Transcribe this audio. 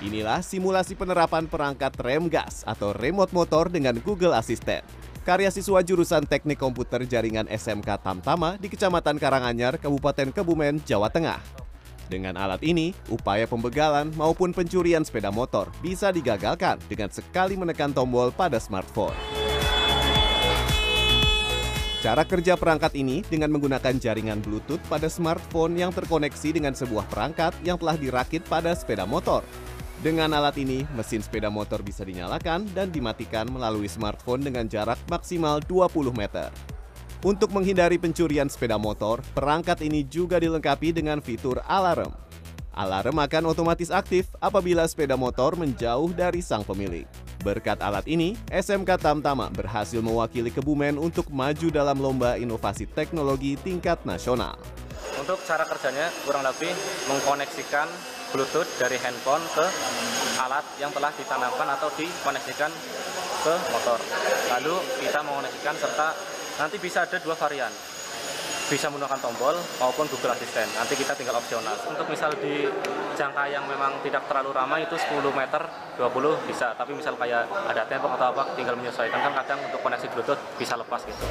Inilah simulasi penerapan perangkat rem gas atau remote motor dengan Google Assistant. Karya siswa jurusan Teknik Komputer Jaringan SMK Tamtama di Kecamatan Karanganyar, Kabupaten Kebumen, Jawa Tengah. Dengan alat ini, upaya pembegalan maupun pencurian sepeda motor bisa digagalkan dengan sekali menekan tombol pada smartphone. Cara kerja perangkat ini dengan menggunakan jaringan Bluetooth pada smartphone yang terkoneksi dengan sebuah perangkat yang telah dirakit pada sepeda motor. Dengan alat ini, mesin sepeda motor bisa dinyalakan dan dimatikan melalui smartphone dengan jarak maksimal 20 meter. Untuk menghindari pencurian sepeda motor, perangkat ini juga dilengkapi dengan fitur alarm. Alarm akan otomatis aktif apabila sepeda motor menjauh dari sang pemilik. Berkat alat ini, SMK Tamtama berhasil mewakili Kebumen untuk maju dalam lomba inovasi teknologi tingkat nasional. Untuk cara kerjanya kurang lebih mengkoneksikan Bluetooth dari handphone ke alat yang telah ditanamkan atau dikoneksikan ke motor. Lalu kita mengoneksikan serta nanti bisa ada dua varian. Bisa menggunakan tombol maupun Google Assistant. Nanti kita tinggal opsional. Untuk misal di jangka yang memang tidak terlalu ramai itu 10 meter, 20 bisa. Tapi misal kayak ada tempo atau apa tinggal menyesuaikan kan kadang untuk koneksi Bluetooth bisa lepas gitu.